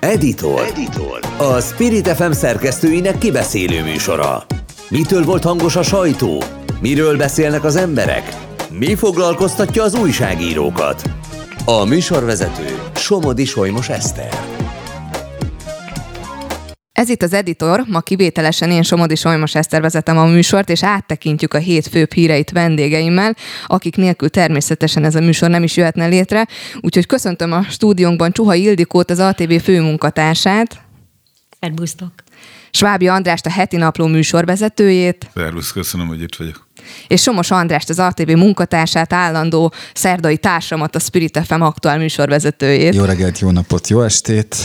Editor. Editor. A Spirit FM szerkesztőinek kibeszélő műsora. Mitől volt hangos a sajtó? Miről beszélnek az emberek? Mi foglalkoztatja az újságírókat? A műsorvezető Somodi Solymos Eszter. Ez itt az Editor, ma kivételesen én Somodi Solymos Eszter vezetem a műsort, és áttekintjük a hét főbb híreit vendégeimmel, akik nélkül természetesen ez a műsor nem is jöhetne létre. Úgyhogy köszöntöm a stúdiónkban Csuha Ildikót, az ATV főmunkatársát. Szerbusztok! Svábi Andrást, a heti napló műsorvezetőjét. Szervusz, köszönöm, hogy itt vagyok. És Somos Andrást, az ATV munkatársát, állandó szerdai társamat, a Spirit FM aktuál műsorvezetőjét. Jó reggelt, jó napot, jó estét!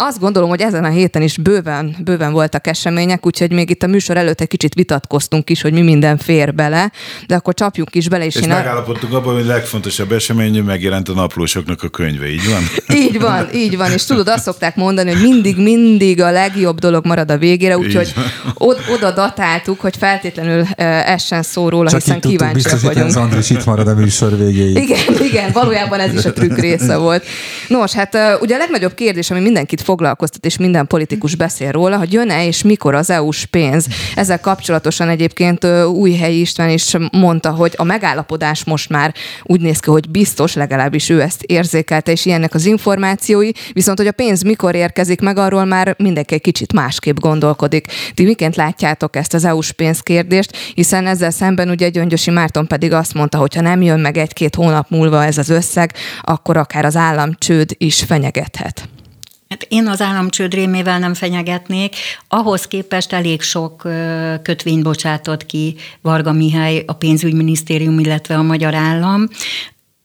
Azt gondolom, hogy ezen a héten is bőven, bőven voltak események, úgyhogy még itt a műsor előtt egy kicsit vitatkoztunk is, hogy mi minden fér bele, de akkor csapjuk is bele. És, és én megállapodtunk abban, hogy a legfontosabb esemény, megjelent a naplósoknak a könyve, így van? így van, így van, és tudod, azt szokták mondani, hogy mindig, mindig a legjobb dolog marad a végére, úgyhogy oda datáltuk, hogy feltétlenül essen szó róla, Csak hiszen kíváncsiak vagyunk. Biztos, Andris itt marad a műsor végéig. Igen, igen, valójában ez is a trükk része volt. Nos, hát ugye a legnagyobb kérdés, ami mindenkit foglalkoztat, és minden politikus beszél róla, hogy jön-e és mikor az EU-s pénz. Ezzel kapcsolatosan egyébként Újhelyi István is mondta, hogy a megállapodás most már úgy néz ki, hogy biztos, legalábbis ő ezt érzékelte, és ilyennek az információi, viszont hogy a pénz mikor érkezik meg, arról már mindenki egy kicsit másképp gondolkodik. Ti miként látjátok ezt az EU-s pénzkérdést, hiszen ezzel szemben ugye Gyöngyösi Márton pedig azt mondta, hogy ha nem jön meg egy-két hónap múlva ez az összeg, akkor akár az államcsőd is fenyegethet. Hát én az államcsőd rémével nem fenyegetnék, ahhoz képest elég sok kötvény bocsátott ki Varga Mihály, a pénzügyminisztérium, illetve a magyar állam.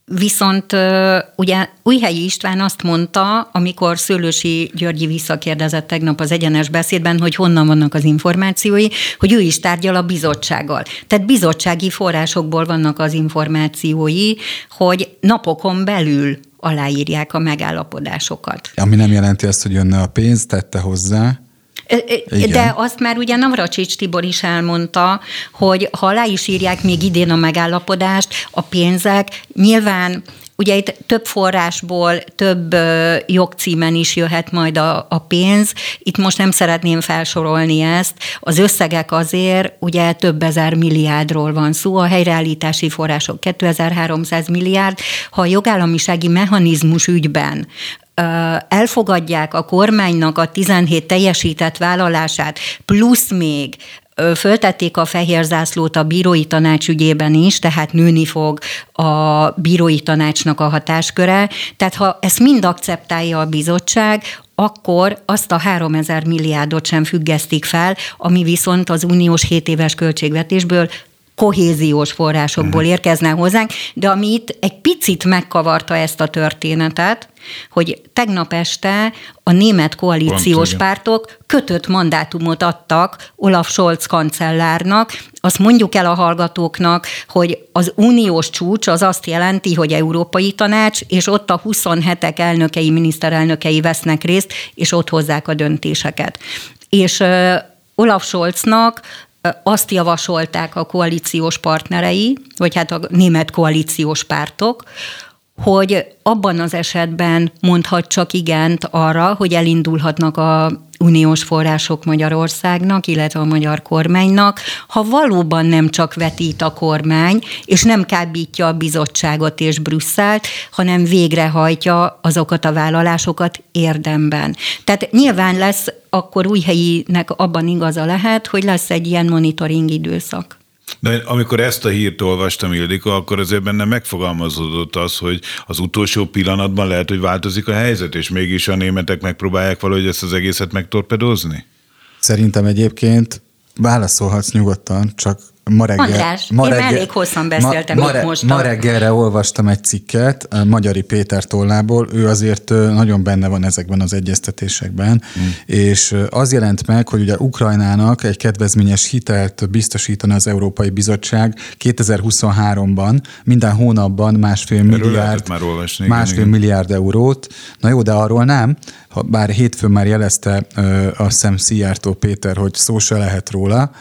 Viszont ugye Újhelyi István azt mondta, amikor Szőlősi Györgyi visszakérdezett tegnap az egyenes beszédben, hogy honnan vannak az információi, hogy ő is tárgyal a bizottsággal. Tehát bizottsági forrásokból vannak az információi, hogy napokon belül aláírják a megállapodásokat. Ami nem jelenti azt, hogy jönne a pénz, tette hozzá. Igen. De azt már ugye Navracsics Tibor is elmondta, hogy ha alá is írják még idén a megállapodást, a pénzek nyilván Ugye itt több forrásból, több jogcímen is jöhet majd a, a pénz. Itt most nem szeretném felsorolni ezt. Az összegek azért ugye több ezer milliárdról van szó, a helyreállítási források 2300 milliárd. Ha a jogállamisági mechanizmus ügyben elfogadják a kormánynak a 17 teljesített vállalását, plusz még Föltették a fehér zászlót a bírói tanács ügyében is, tehát nőni fog a bírói tanácsnak a hatásköre. Tehát ha ezt mind akceptálja a bizottság, akkor azt a 3000 milliárdot sem függesztik fel, ami viszont az uniós 7 éves költségvetésből kohéziós forrásokból mhm. érkezne hozzánk, de ami itt egy picit megkavarta ezt a történetet, hogy tegnap este a német koalíciós Pont, pártok kötött mandátumot adtak Olaf Scholz kancellárnak. Azt mondjuk el a hallgatóknak, hogy az uniós csúcs az azt jelenti, hogy Európai Tanács, és ott a 27-ek elnökei, miniszterelnökei vesznek részt, és ott hozzák a döntéseket. És Olaf Scholznak azt javasolták a koalíciós partnerei, vagy hát a német koalíciós pártok, hogy abban az esetben mondhat csak igent arra, hogy elindulhatnak a uniós források Magyarországnak, illetve a magyar kormánynak, ha valóban nem csak vetít a kormány, és nem kábítja a bizottságot és Brüsszelt, hanem végrehajtja azokat a vállalásokat érdemben. Tehát nyilván lesz akkor újhelyinek abban igaza lehet, hogy lesz egy ilyen monitoring időszak. De amikor ezt a hírt olvastam, Ildika, akkor azért benne megfogalmazódott az, hogy az utolsó pillanatban lehet, hogy változik a helyzet, és mégis a németek megpróbálják valahogy ezt az egészet megtorpedozni? Szerintem egyébként válaszolhatsz nyugodtan, csak ma reggel... András, ma reggel, én elég hosszan beszéltem ma, ma, re, most. Ma reggelre olvastam egy cikket Magyari Péter tollából, ő azért nagyon benne van ezekben az egyeztetésekben, mm. és az jelent meg, hogy ugye Ukrajnának egy kedvezményes hitelt biztosítana az Európai Bizottság 2023-ban, minden hónapban másfél Erről milliárd, már olvasni, másfél igen, milliárd eurót. Na jó, de arról nem, ha bár hétfőn már jelezte a szem Szijjártó Péter, hogy szó se lehet róla,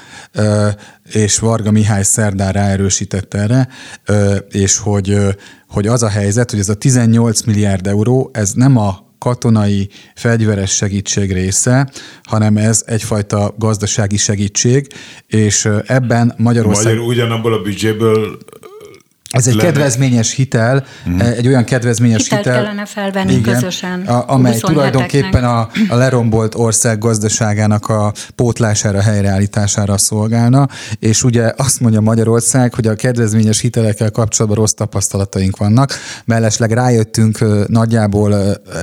és Varga Mihály szerdán ráerősített erre, és hogy, hogy az a helyzet, hogy ez a 18 milliárd euró, ez nem a katonai, fegyveres segítség része, hanem ez egyfajta gazdasági segítség, és ebben Magyarország... Magyar ugyanabból a büdzséből ez egy lenne. kedvezményes hitel, mm. egy olyan kedvezményes Hitelt hitel. kellene felvenni igen, közösen. A, amely tulajdonképpen a, a lerombolt ország gazdaságának a pótlására, helyreállítására szolgálna, és ugye azt mondja Magyarország, hogy a kedvezményes hitelekkel kapcsolatban rossz tapasztalataink vannak, mellesleg rájöttünk nagyjából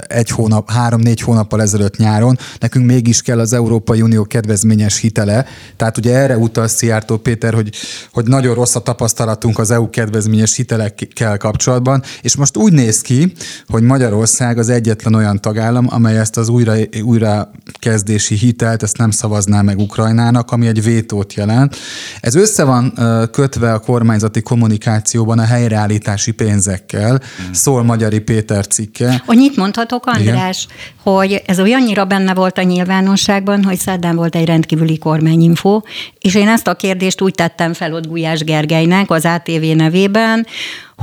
egy hónap, három-négy hónappal ezelőtt nyáron, nekünk mégis kell az Európai Unió kedvezményes hitele, tehát ugye erre utal Szijjártó Péter, hogy, hogy nagyon rossz a tapasztalatunk az EU kedvezményes kedvezményes hitelekkel kapcsolatban, és most úgy néz ki, hogy Magyarország az egyetlen olyan tagállam, amely ezt az újra, újra kezdési hitelt, ezt nem szavazná meg Ukrajnának, ami egy vétót jelent. Ez össze van kötve a kormányzati kommunikációban a helyreállítási pénzekkel, hmm. szól Magyari Péter cikke. Annyit mondhatok, András, Igen? Hogy ez olyannyira benne volt a nyilvánosságban, hogy szerdán volt egy rendkívüli kormányinfo, és én ezt a kérdést úgy tettem fel ott Gulyás Gergelynek az ATV nevében,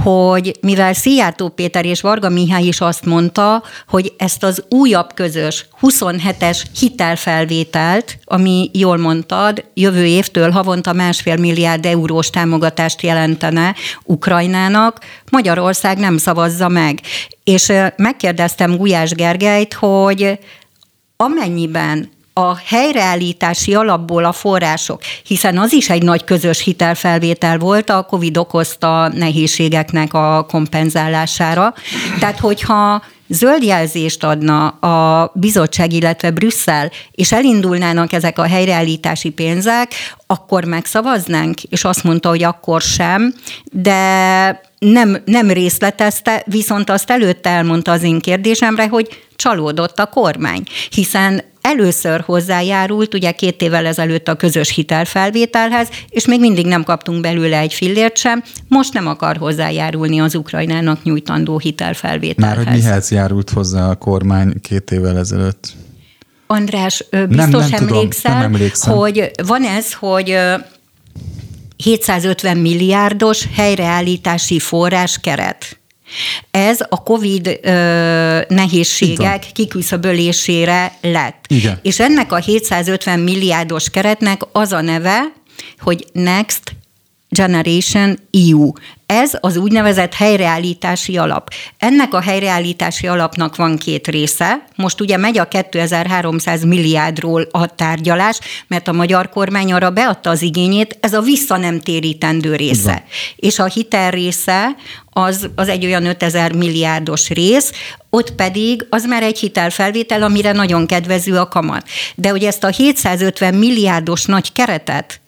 hogy mivel Szijjártó Péter és Varga Mihály is azt mondta, hogy ezt az újabb közös 27-es hitelfelvételt, ami jól mondtad, jövő évtől havonta másfél milliárd eurós támogatást jelentene Ukrajnának, Magyarország nem szavazza meg. És megkérdeztem Gulyás Gergelyt, hogy amennyiben a helyreállítási alapból a források, hiszen az is egy nagy közös hitelfelvétel volt a COVID okozta nehézségeknek a kompenzálására. Tehát, hogyha zöld jelzést adna a bizottság, illetve Brüsszel, és elindulnának ezek a helyreállítási pénzek, akkor megszavaznánk, és azt mondta, hogy akkor sem, de nem, nem részletezte, viszont azt előtte elmondta az én kérdésemre, hogy csalódott a kormány, hiszen először hozzájárult, ugye két évvel ezelőtt a közös hitelfelvételhez, és még mindig nem kaptunk belőle egy fillért sem, most nem akar hozzájárulni az Ukrajnának nyújtandó hitelfelvételhez. Már hogy mihez járult hozzá a kormány két évvel ezelőtt? András, biztos nem, nem emlékszel, tudom, nem emlékszem. hogy van ez, hogy 750 milliárdos helyreállítási forrás keret. Ez a COVID ö, nehézségek kiküszöbölésére lett. Igen. És ennek a 750 milliárdos keretnek az a neve, hogy Next Generation EU. Ez az úgynevezett helyreállítási alap. Ennek a helyreállítási alapnak van két része. Most ugye megy a 2300 milliárdról a tárgyalás, mert a magyar kormány arra beadta az igényét, ez a visszanemtérítendő része. Igen. És a hitel része az, az egy olyan 5000 milliárdos rész, ott pedig az már egy hitelfelvétel, amire nagyon kedvező a kamat. De hogy ezt a 750 milliárdos nagy keretet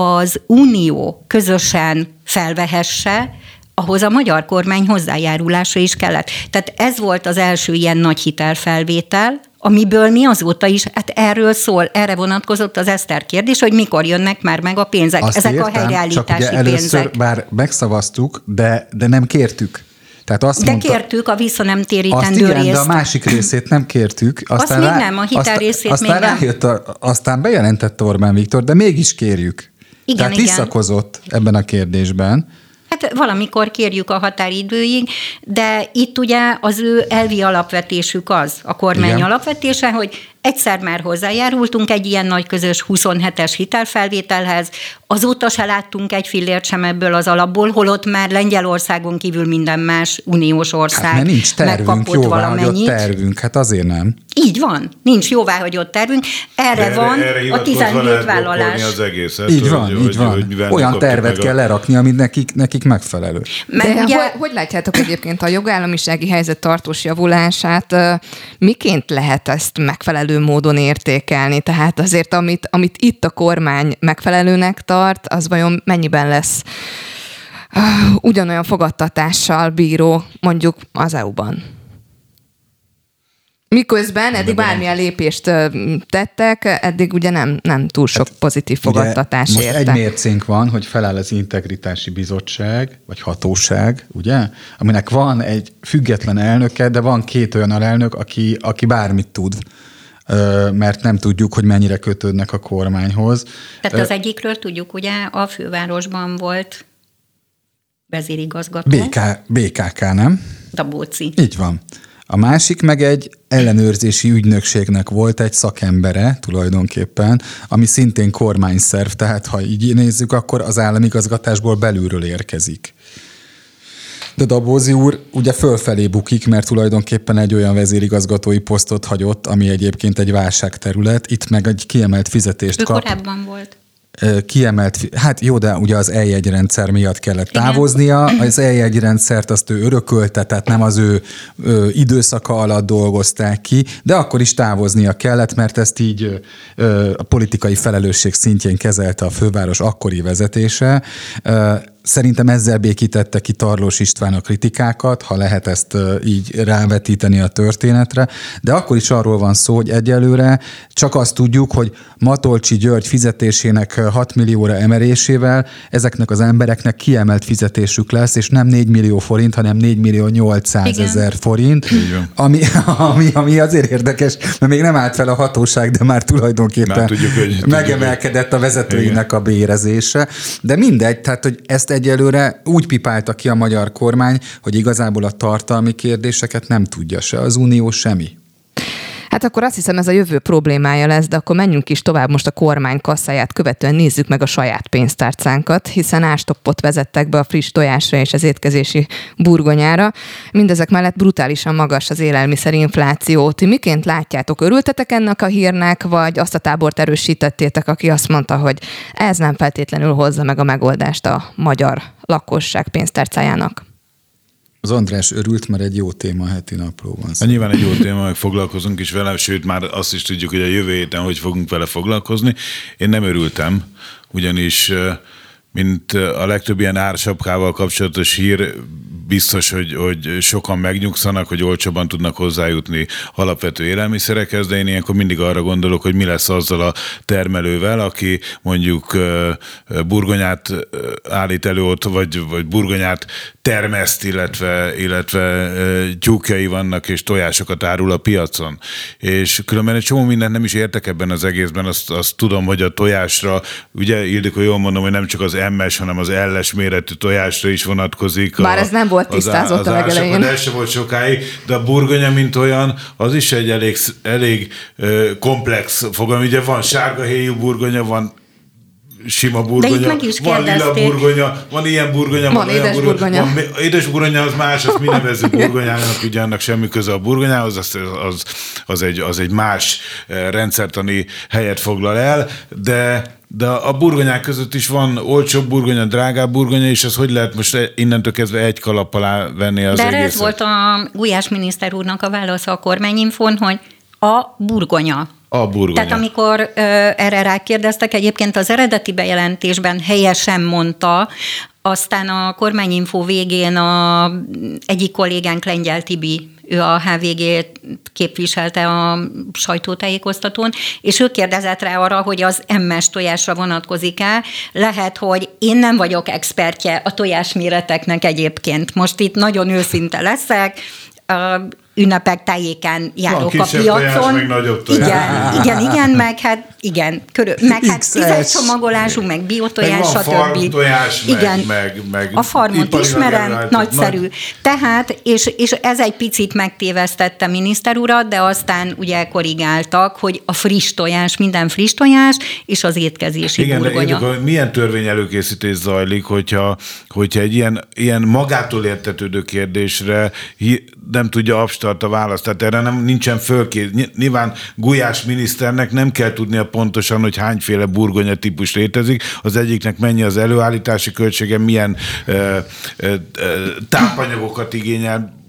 az Unió közösen felvehesse, ahhoz a magyar kormány hozzájárulása is kellett. Tehát ez volt az első ilyen nagy hitelfelvétel, amiből mi azóta is, hát erről szól, erre vonatkozott az Eszter kérdés, hogy mikor jönnek már meg a pénzek, Azt ezek értem, a helyreállítási csak ugye először, pénzek. bár megszavaztuk, de, de nem kértük. Tehát azt de mondta, kértük a visszanemtérítendő igen, részt. de a másik részét nem kértük. Aztán azt rá, még nem, a hitel részét aztán még rájött a, aztán bejelentette Orbán Viktor, de mégis kérjük. Igen, Tehát igen. visszakozott ebben a kérdésben. Hát valamikor kérjük a határidőig, de itt ugye az ő elvi alapvetésük az, a kormány Igen. alapvetése, hogy egyszer már hozzájárultunk egy ilyen nagy közös 27-es hitelfelvételhez, azóta se láttunk egy fillért sem ebből az alapból, holott már Lengyelországon kívül minden más uniós ország hát, nincs tervünk, valamennyit. tervünk, hát azért nem. Így van, nincs jóváhagyott tervünk, erre, erre van erre a 17 vállalás. Az egészet, így van, hogy, így van. Hogy, hogy Olyan tervet kell a... lerakni, ami nekik, nekik megfelelő. De ugye... hogy, hogy látjátok egyébként a jogállamisági helyzet tartós javulását, miként lehet ezt megfelelő módon értékelni? Tehát azért, amit, amit itt a kormány megfelelőnek tart, az vajon mennyiben lesz ugyanolyan fogadtatással bíró mondjuk az EU-ban? Miközben eddig bármilyen lépést tettek, eddig ugye nem, nem túl sok hát, pozitív fogadtatás most érte. egy mércénk van, hogy feláll az integritási bizottság, vagy hatóság, ugye? Aminek van egy független elnöke, de van két olyan alelnök, aki, aki bármit tud mert nem tudjuk, hogy mennyire kötődnek a kormányhoz. Tehát az egyikről tudjuk, ugye a fővárosban volt vezérigazgató. BK, BKK, nem? Dabóci. Így van A másik meg egy ellenőrzési ügynökségnek volt egy szakembere tulajdonképpen, ami szintén kormányszerv, tehát ha így nézzük, akkor az államigazgatásból belülről érkezik. De Dabózi úr ugye fölfelé bukik, mert tulajdonképpen egy olyan vezérigazgatói posztot hagyott, ami egyébként egy válságterület, itt meg egy kiemelt fizetést ő kap. korábban volt kiemelt, hát jó, de ugye az eljegyrendszer miatt kellett Igen. távoznia, az eljegyrendszert azt ő örökölte, tehát nem az ő, ő időszaka alatt dolgozták ki, de akkor is távoznia kellett, mert ezt így ö, a politikai felelősség szintjén kezelte a főváros akkori vezetése. Ö, Szerintem ezzel békítette ki Tarlós István a kritikákat, ha lehet ezt így rávetíteni a történetre, de akkor is arról van szó, hogy egyelőre csak azt tudjuk, hogy Matolcsi György fizetésének 6 millióra emelésével ezeknek az embereknek kiemelt fizetésük lesz, és nem 4 millió forint, hanem 4 millió 800 Igen. ezer forint, ami, ami, ami azért érdekes, mert még nem állt fel a hatóság, de már tulajdonképpen már tudjuk, hogy megemelkedett a vezetőinek Igen. a bérezése. De mindegy, tehát hogy ezt egyelőre úgy pipálta ki a magyar kormány, hogy igazából a tartalmi kérdéseket nem tudja se az Unió, semmi. Hát akkor azt hiszem ez a jövő problémája lesz, de akkor menjünk is tovább most a kormány kasszáját követően nézzük meg a saját pénztárcánkat, hiszen ástoppot vezettek be a friss tojásra és az étkezési burgonyára. Mindezek mellett brutálisan magas az élelmiszerinfláció. Ti miként látjátok? Örültetek ennek a hírnek, vagy azt a tábort erősítettétek, aki azt mondta, hogy ez nem feltétlenül hozza meg a megoldást a magyar lakosság pénztárcájának? Az András örült, mert egy jó téma a heti napló van. Hát nyilván egy jó téma, meg foglalkozunk is vele, sőt már azt is tudjuk, hogy a jövő héten hogy fogunk vele foglalkozni. Én nem örültem, ugyanis mint a legtöbb ilyen ársapkával kapcsolatos hír, biztos, hogy, hogy sokan megnyugszanak, hogy olcsóban tudnak hozzájutni alapvető élelmiszerekhez, de én ilyenkor mindig arra gondolok, hogy mi lesz azzal a termelővel, aki mondjuk burgonyát állít elő ott, vagy, vagy burgonyát termeszt, illetve, illetve tyúkjai vannak, és tojásokat árul a piacon. És különben egy csomó mindent nem is értek ebben az egészben, azt, azt tudom, hogy a tojásra, ugye Ildikó jól mondom, hogy nem csak az MS, hanem az ls méretű tojásra is vonatkozik. Bár a, ez nem volt tisztázott az, a legelején. Ez sem volt sokáig, de a burgonya, mint olyan, az is egy elég, elég komplex fogalom. Ugye van sárga héjú burgonya, van sima burgonya, meg is van lila burgonya, van ilyen burgonya, van, van édes burgonya. Van, édes burgonya az más, azt mi nevezzük burgonyának, ugye annak semmi köze a burgonyához, az, az, az, egy, az egy más rendszertani helyet foglal el, de de a burgonyák között is van olcsóbb burgonya, drágább burgonya, és ez hogy lehet most innentől kezdve egy kalap alá venni az De egészet? ez volt a Gulyás miniszter úrnak a válasza a kormányinfon, hogy a burgonya. A burgonya. Tehát amikor ö, erre rákérdeztek, egyébként az eredeti bejelentésben helyesen mondta, aztán a kormányinfo végén a egyik kollégánk Lengyel Tibi ő a hvg képviselte a sajtótájékoztatón, és ő kérdezett rá arra, hogy az MS tojásra vonatkozik-e. Lehet, hogy én nem vagyok expertje a tojásméreteknek egyébként. Most itt nagyon őszinte leszek, ünnepek tájéken járok Van, a piacon. Tojás, nagyobb tojás. Igen, igen, igen, meg hát igen, körül, meg hát csomagolású, meg biotojás, stb. tojás, igen, meg, meg, meg a farmot ismerem, nagyszerű. Nagy... Tehát, és, és ez egy picit megtévesztette miniszter urat, de aztán ugye korrigáltak, hogy a friss tojás, minden friss tojás, és az étkezési igen, burgonya. De én, milyen törvény előkészítés zajlik, hogyha, hogyha egy ilyen, ilyen magától értetődő kérdésre nem tudja abstart a választ. Tehát erre nem, nincsen fölkész. Nyilván Gulyás miniszternek nem kell tudnia pontosan, hogy hányféle burgonya típus létezik. Az egyiknek mennyi az előállítási költsége, milyen ö, ö, tápanyagokat igényel,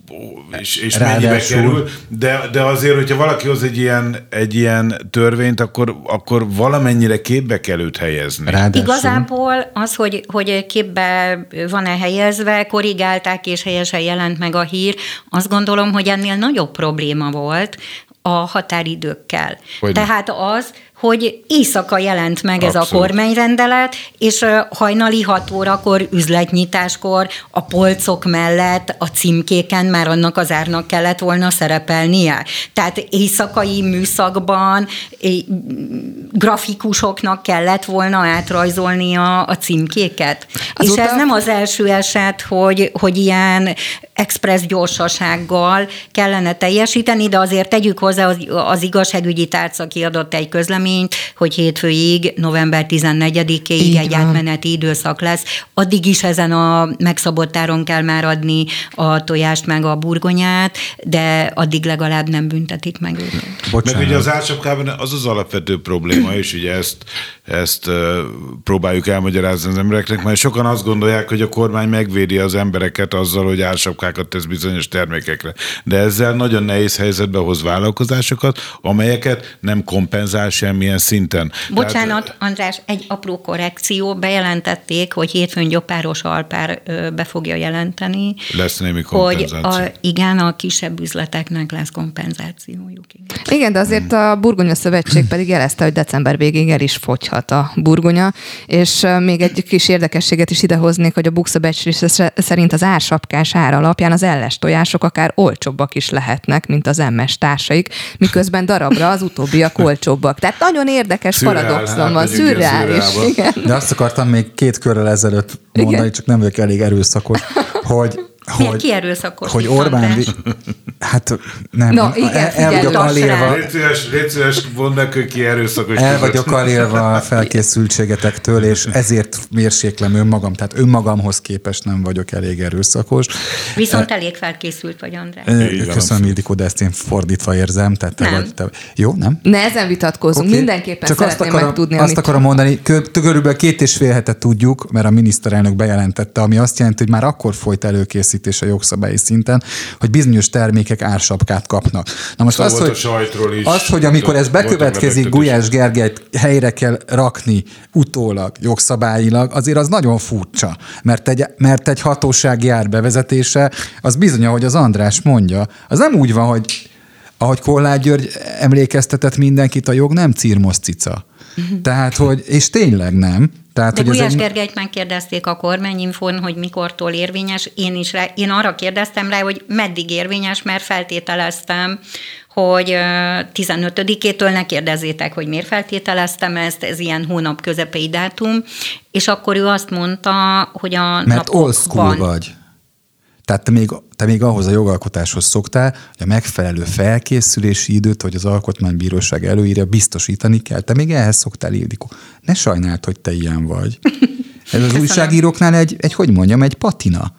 és, és mennyibe kerül, de, de azért, hogyha valaki hoz egy ilyen, egy ilyen törvényt, akkor, akkor valamennyire képbe kell őt helyezni. Ráadásul. Igazából az, hogy, hogy képbe van-e helyezve, korrigálták és helyesen jelent meg a hír, azt gondolom, hogy ennél nagyobb probléma volt, a határidőkkel. Hogy Tehát az, hogy éjszaka jelent meg Abszolút. ez a kormányrendelet, és hajnali 6 órakor, üzletnyitáskor a polcok mellett a címkéken már annak az árnak kellett volna szerepelnie. Tehát éjszakai műszakban grafikusoknak kellett volna átrajzolnia a címkéket. Azóta... És ez nem az első eset, hogy, hogy ilyen express gyorsasággal kellene teljesíteni, de azért tegyük hozzá, az, az igazságügyi tárca kiadott egy közleményt, hogy hétfőig, november 14-ig egy van. átmeneti időszak lesz. Addig is ezen a megszabott áron kell már adni a tojást meg a burgonyát, de addig legalább nem büntetik meg őket. Bocsánat. Meg ugye az ársapkában az az alapvető probléma, és ugye ezt, ezt próbáljuk elmagyarázni az embereknek, mert sokan azt gondolják, hogy a kormány megvédi az embereket azzal, hogy ársapkákat tesz bizonyos termékekre. De ezzel nagyon nehéz helyzetbe hoz vállalkozásokat, amelyeket nem kompenzál semmilyen szinten. Bocsánat, Tehát, András, egy apró korrekció. Bejelentették, hogy hétfőn Gyopáros Alpár be fogja jelenteni. Lesz némi kompenzáció. Hogy a, igen, a kisebb üzleteknek lesz kompenzációjuk. Igen, igen de azért a Burgonya Szövetség pedig jelezte, hogy december végéig el is fogyhat a burgonya, és még egy kis érdekességet is idehoznék, hogy a Buksa szerint az ársapkás ár alapján az elles tojások akár olcsóbbak is lehetnek, mint az MS társaik, miközben darabra az utóbbiak olcsóbbak. Tehát nagyon érdekes paradoxon van, szürreális. De azt akartam még két körrel ezelőtt mondani, igen. csak nem vagyok elég erőszakos, hogy hogy, ki erőszakos? Hogy Orbán... Vi- hát nem, no, igen, el, el vagyok alélva... Légy szíves, mondd hogy ki erőszakos. El vagyok alélva a felkészültségetektől, és ezért mérséklem önmagam, tehát önmagamhoz képest nem vagyok elég erőszakos. Viszont elég felkészült vagy, András. Köszönöm, Ildikó, de ezt én fordítva érzem. Tehát te nem. Vagy, te... Jó, nem? Ne ezen vitatkozunk, okay. mindenképpen Csak azt akarom, megtudni, azt amit... akarom mondani, körülbelül két és fél hetet tudjuk, mert a miniszterelnök bejelentette, ami azt jelenti, hogy már akkor folyt előkészítés a jogszabályi szinten, hogy bizonyos termékek ársapkát kapnak. Na most szóval az, hogy, is, az, hogy amikor ez bekövetkezik, Gulyás Gergelyt helyre kell rakni utólag, jogszabályilag, azért az nagyon furcsa, mert egy, mert egy hatósági ár bevezetése, az bizony, hogy az András mondja, az nem úgy van, hogy ahogy Kollágy György emlékeztetett mindenkit, a jog nem círmos cica. Tehát, hogy, és tényleg nem. Tehát, De hogy Gulyás egy... Gergelyt megkérdezték a kormányinfon, hogy mikortól érvényes. Én is rá, én arra kérdeztem rá, hogy meddig érvényes, mert feltételeztem, hogy 15-től ne kérdezzétek, hogy miért feltételeztem ezt, ez ilyen hónap közepei dátum, és akkor ő azt mondta, hogy a Mert old school vagy. Tehát te még, te még ahhoz a jogalkotáshoz szoktál, hogy a megfelelő felkészülési időt, hogy az alkotmánybíróság előírja, biztosítani kell. Te még ehhez szoktál, Ildikó. Ne sajnáld, hogy te ilyen vagy. Ez az újságíróknál egy, egy, hogy mondjam, egy patina.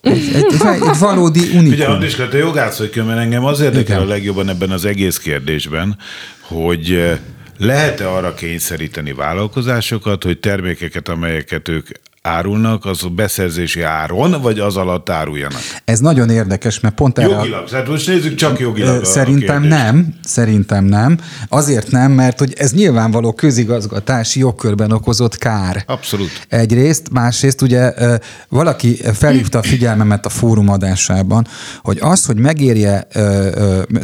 Egy, egy, egy valódi unikum. Ugye, Andriska, te jogász vagy, mert engem az érdekel a legjobban ebben az egész kérdésben, hogy eh, lehet-e arra kényszeríteni vállalkozásokat, hogy termékeket, amelyeket ők árulnak, az a beszerzési áron, vagy az alatt áruljanak? Ez nagyon érdekes, mert pont erre... Jogilag, hát most nézzük csak jogilag Szerintem nem, szerintem nem. Azért nem, mert hogy ez nyilvánvaló közigazgatási jogkörben okozott kár. Abszolút. Egyrészt, másrészt ugye valaki felhívta a figyelmemet a fórum adásában, hogy az, hogy megérje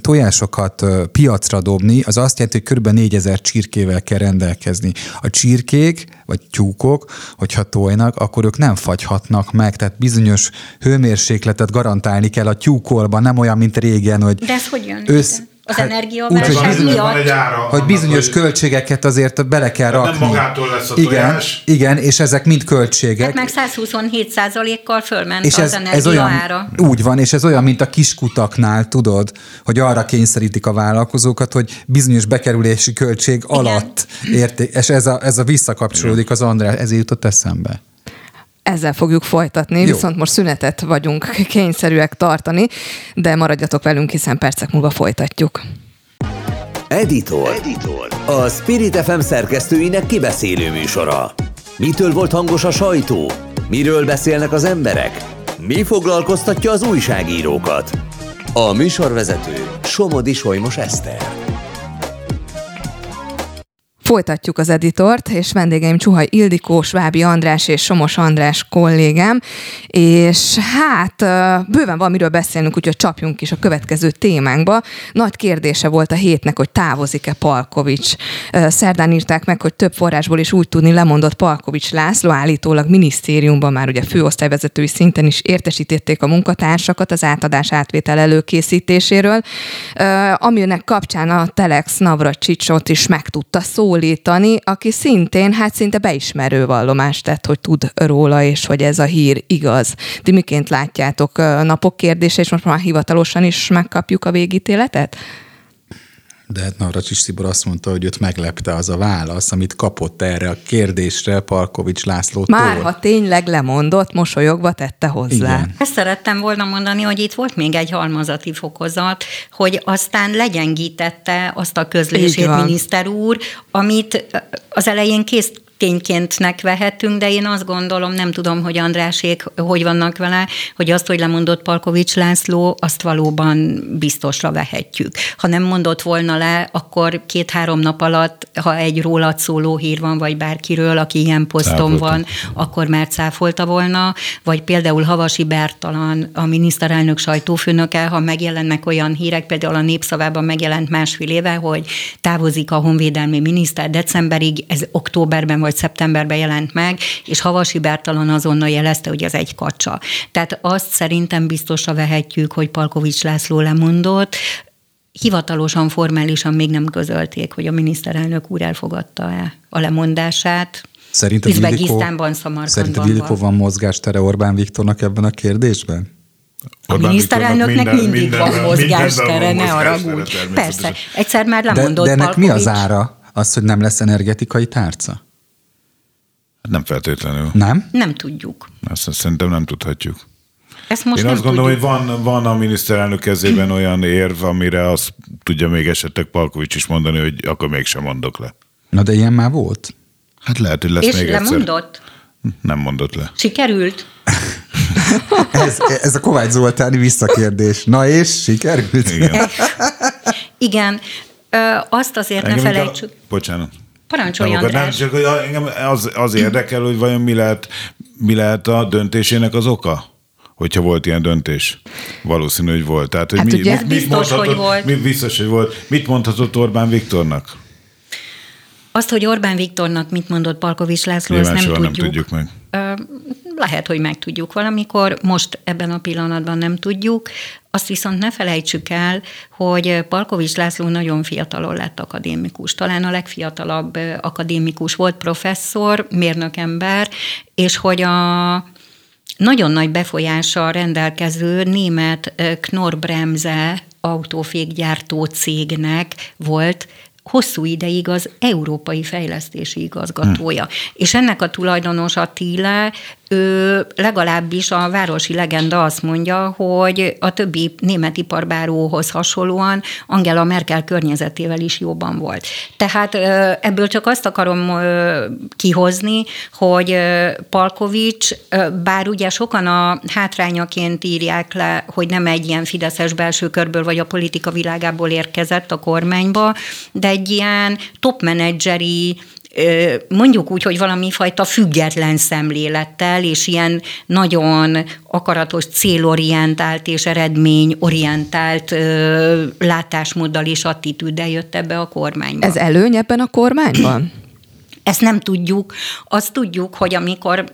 tojásokat piacra dobni, az azt jelenti, hogy kb. 4000 csirkével kell rendelkezni. A csirkék, vagy tyúkok, hogyha tojnak, akkor ők nem fagyhatnak meg, tehát bizonyos hőmérsékletet garantálni kell a tyúkolban, nem olyan, mint régen, hogy... De ez hogy jön? Össz, az hát, energiaválság miatt. Egy ára, hogy bizonyos hogy költségeket azért bele kell rakni. Nem magától lesz a igen, tojás. Igen, és ezek mind költségek. Hát meg 127 százalékkal fölment és ez, az energia ez olyan, ára. Úgy van, és ez olyan, mint a kiskutaknál, tudod, hogy arra kényszerítik a vállalkozókat, hogy bizonyos bekerülési költség igen. alatt érték, és ez a, ez a visszakapcsolódik az András, ezért jutott eszembe ezzel fogjuk folytatni, Jó. viszont most szünetet vagyunk kényszerűek tartani, de maradjatok velünk, hiszen percek múlva folytatjuk. Editor. Editor. A Spirit FM szerkesztőinek kibeszélő műsora. Mitől volt hangos a sajtó? Miről beszélnek az emberek? Mi foglalkoztatja az újságírókat? A műsorvezető Somodi Solymos Eszter. Folytatjuk az editort, és vendégeim Csuhaj Ildikó, Svábi András és Somos András kollégám, és hát bőven van miről beszélnünk, úgyhogy csapjunk is a következő témánkba. Nagy kérdése volt a hétnek, hogy távozik-e Palkovics. Szerdán írták meg, hogy több forrásból is úgy tudni lemondott Palkovics László, állítólag minisztériumban már ugye főosztályvezetői szinten is értesítették a munkatársakat az átadás átvétel előkészítéséről, aminek kapcsán a Telex Navracsicsot is meg tudta szólítani, aki szintén hát szinte beismerő vallomást tett, hogy tud róla, és hogy ez a hír igaz. Ti miként látjátok napok kérdése, és most már hivatalosan is megkapjuk a végítéletet? De hát Navracsis Szibor azt mondta, hogy őt meglepte az a válasz, amit kapott erre a kérdésre Parkovics Lászlótól. Már ha tényleg lemondott, mosolyogva tette hozzá. Igen. Ezt szerettem volna mondani, hogy itt volt még egy halmazati fokozat, hogy aztán legyengítette azt a közlését miniszter úr, amit az elején kész tényként vehetünk, de én azt gondolom, nem tudom, hogy Andrásék hogy vannak vele, hogy azt, hogy lemondott Palkovics László, azt valóban biztosra vehetjük. Ha nem mondott volna le, akkor két-három nap alatt, ha egy rólad szóló hír van, vagy bárkiről, aki ilyen poszton Cáfolta. van, akkor már cáfolta volna, vagy például Havasi Bertalan, a miniszterelnök sajtófőnöke, ha megjelennek olyan hírek, például a népszavában megjelent másfél éve, hogy távozik a honvédelmi miniszter decemberig, ez októberben vagy szeptemberben jelent meg, és Havasi Bertalan azonnal jelezte, hogy ez egy kacsa. Tehát azt szerintem biztosra vehetjük, hogy Palkovics László lemondott, hivatalosan, formálisan még nem közölték, hogy a miniszterelnök úr elfogadta-e a lemondását. Szerinted Üzbegisztánban, Szerinted Ildikó van mozgástere Orbán Viktornak ebben a kérdésben? A miniszterelnöknek minden, mindig minden, van mozgástere, ne haragudj. Persze, egyszer már lemondott De, de ennek Palkovics. mi az ára? Az, hogy nem lesz energetikai tárca? Nem feltétlenül. Nem? Nem tudjuk. Azt szerintem nem tudhatjuk. Ezt most Én nem azt gondolom, tudjuk. hogy van, van a miniszterelnök kezében olyan érv, amire azt tudja még esetleg Palkovics is mondani, hogy akkor mégsem mondok le. Na de ilyen már volt? Hát lehet, hogy lesz És még lemondott? egyszer. Nem mondott le. Sikerült? ez, ez a Kovács Zoltáni visszakérdés. Na és sikerült? Igen. Igen. Ö, azt azért Engem ne felejtsük. A... Bocsánat. Parancsoljon, nem, nem, csak hogy engem az, az érdekel, hogy vajon mi lehet, mi lehet a döntésének az oka? hogyha volt ilyen döntés. Valószínű, hogy volt. Tehát, hogy hát mi, ugye, mit, mit biztos, hogy volt. Mi, biztos, hogy volt. Mit mondhatott Orbán Viktornak? Azt, hogy Orbán Viktornak mit mondott Palkovics László, azt nem tudjuk. nem tudjuk meg. Lehet, hogy megtudjuk valamikor, most ebben a pillanatban nem tudjuk. Azt viszont ne felejtsük el, hogy Palkovics László nagyon fiatalon lett akadémikus. Talán a legfiatalabb akadémikus volt, professzor, mérnökember, és hogy a nagyon nagy befolyással rendelkező német Knorr-Bremse autófékgyártó cégnek volt hosszú ideig az Európai Fejlesztési Igazgatója. Hm. És ennek a tulajdonos Attila ő legalábbis a városi legenda azt mondja, hogy a többi német iparbáróhoz hasonlóan Angela Merkel környezetével is jobban volt. Tehát ebből csak azt akarom kihozni, hogy Palkovics, bár ugye sokan a hátrányaként írják le, hogy nem egy ilyen fideszes belső körből vagy a politika világából érkezett a kormányba, de egy ilyen top menedzseri mondjuk úgy, hogy valami fajta független szemlélettel, és ilyen nagyon akaratos, célorientált és eredményorientált ö, látásmóddal és attitűddel jött ebbe a kormányba. Ez előny ebben a kormányban? Ezt nem tudjuk. Azt tudjuk, hogy amikor